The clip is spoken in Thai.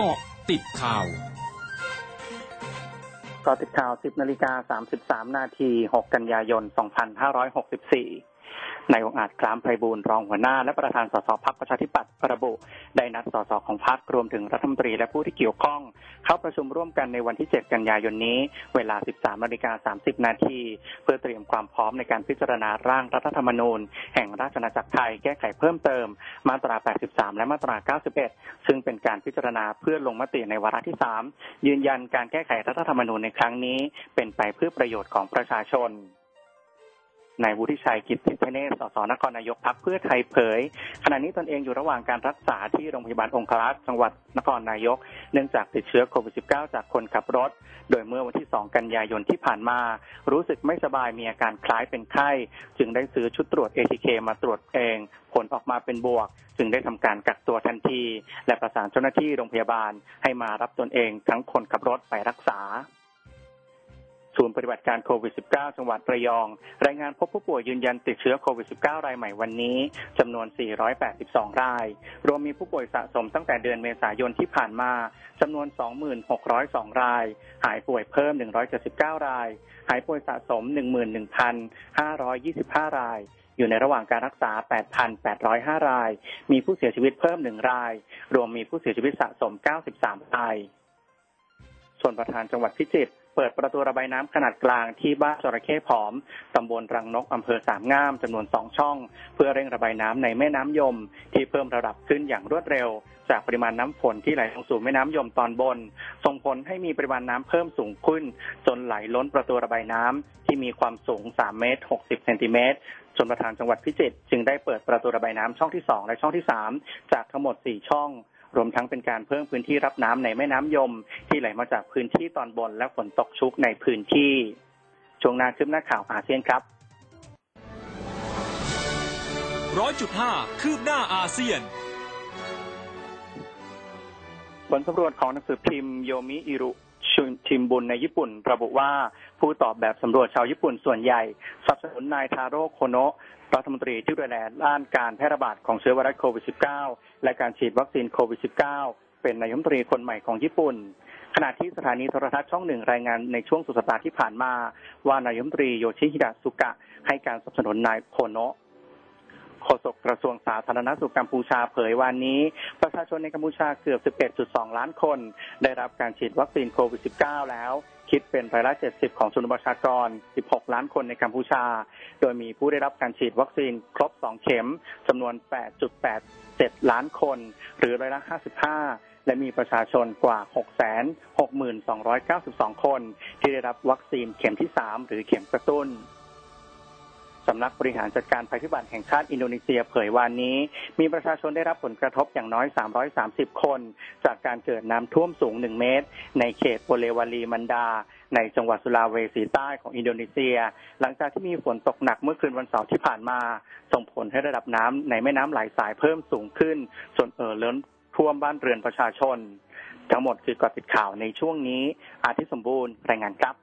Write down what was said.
กาะติดข่าวกาะติดข่าว 10นาฬิกา33 นาที 6 กันยายน 2564 นายวงอาจคลามไพบูลรองหัวหน้า และประธานสสพักประชาธิปัตย์ระบุได้นัดสสของพักรวมถึงรัฐมนตรีและผู้ที่เกี่ยวข้อง เข้าประชุมร่วมกันในวันที่ 7 กันยายนนี้ เวลา 13นาฬิกา30 นาที เพื่อเตรียมความพร้อมในการพิจารณาร่างรัฐธรรมนูญ แห่งราชอาณาจักรไทยแก้ไขเพิ่มเติม มาตรา 83 และมาตรา 91 ซึ่งเป็นการพิจารณาเพื่อลงมติในวาระที่ 3 ยืนยันการแก้ไขรัฐธรรมนูญในครั้งนี้ เป็นไปเพื่อประโยชน์ของประชาชน นายวุฒิชัยกิตติเนศสสนครนายกพักเพื่อไทยเผย ขณะนี้ตนเองอยู่ระหว่างการรักษาที่โรงพยาบาลองครักษ์จังหวัดนครนายก เนื่องจากติดเชื้อโควิด -19 จากคนขับรถ โดยเมื่อวันที่ 2 กันยายนที่ผ่านมา รู้สึกไม่สบายมีอาการคล้ายเป็นไข้ จึงได้ซื้อชุดตรวจ ATK มาตรวจเอง ผลออกมาเป็นบวก จึงได้ทำการกักตัวทันที และประสานเจ้าหน้าที่โรงพยาบาลให้มารับตนเองทั้งคนขับรถไปรักษา ศูนย์ปฏิบัติการโควิด -19 จังหวัดระยอง รายงานพบผู้ป่วยยืนยันติดเชื้อโควิด -19 รายใหม่วันนี้จำนวน 482 ราย รวมมีผู้ป่วยสะสมตั้งแต่เดือนเมษายนที่ผ่านมาจำนวน 2602ราย หายป่วยเพิ่ม 179 ราย หายป่วยสะสม 11,525 รายอยู่ในระหว่างการรักษา 8,805 ราย มีผู้เสียชีวิตเพิ่ม 1 ราย รวมมีผู้เสียชีวิตสะสม 93 ราย ส่วนประธานจังหวัดพิจิตร เปิดประตูระบายน้ำขนาดกลางที่บ้านจระเข้ผอมตำบลรังนกอำเภอสามงามจำนวนสองช่อง เพื่อเร่งระบายน้ำในแม่น้ำยม ที่เพิ่มระดับขึ้นอย่างรวดเร็ว จากปริมาณน้ำฝนที่ไหลลงสู่แม่น้ำยมตอนบน ส่งผลให้มีปริมาณน้ำเพิ่มสูงขึ้น จนไหลล้นประตูระบายน้ำที่มีความสูง3เมตร60เซนติเมตรจนประธานจังหวัดพิจิตรจึงได้เปิดประตูระบายน้ำช่องที่ 2 และช่องที่ 3 จากทั้งหมด 4 ช่อง รวมทั้งเป็นการเพิ่มพื้นที่รับน้ำในแม่น้ำยม ที่ไหลมาจากพื้นที่ตอนบนและฝนตกชุกในพื้นที่ ช่วงนาคืบหน้าข่าวอาเซียนครับร้อยจุดห้าคืบหน้าอาเซียนผลสำรวจของหนังสือพิมพ์โยมิอิรุ ชุนทิมบุญในญี่ปุ่น ระบุว่าผู้ตอบแบบสำรวจชาวญี่ปุ่นส่วนใหญ่สนับสนุนนายทาโร่โคโนะรัฐมนตรีที่ดูแลด้านการแพร่ระบาดของเชื้อไวรัสโควิด -19 และการฉีดวัคซีนโควิด -19 เป็นนายมนตรีคนใหม่ของญี่ปุ่น ขณะที่สถานีโทรทัศน์ช่องหนึ่งรายงานในช่วงสุดสัปดาห์ที่ผ่านมา ว่านายมนตรีโยชิฮิดะสุกะให้การสนับสนุนนายโคโนะ โฆษกกระทรวงสาธารณสุขกัมพูชาเผยวันนี้ ประชาชนในกัมพูชาเกือบ 11.2 ล้านคน ได้รับการฉีดวัคซีนโควิด -19 แล้วคิดเป็นร้อยละ70 ของชนประชากร 16 ล้านคนในกัมพูชา โดยมีผู้ได้รับการฉีดวัคซีนครบ 2 เข็มจำนวน 8.87 ล้านคน หรือร้อยละ 55 และมีประชาชนกว่า 662,92 คน ที่ได้รับวัคซีนเข็มที่ 3 หรือเข็มกระตุ้น สำนักบริหารจัดการภัยพิบัติแห่งชาติอินโดนีเซียเผยวันนี้ มีประชาชนได้รับผลกระทบอย่างน้อย 330 คน จากการเกิดน้ำท่วมสูง 1 เมตร ในเขตโปเลวาลีมันดา ในจังหวัดสุลาเวสีใต้ของอินโดนีเซีย หลังจากที่มีฝนตกหนักเมื่อคืนวันเสาร์ที่ผ่านมา ส่งผลให้ระดับน้ำในแม่น้ำหลายสายเพิ่มสูงขึ้นจนเอ่อล้นท่วมบ้านเรือนประชาชน ทั้งหมดคือกอติดข่าวในช่วงนี้ อาทิตย์สมบูรณ์รายงานครับ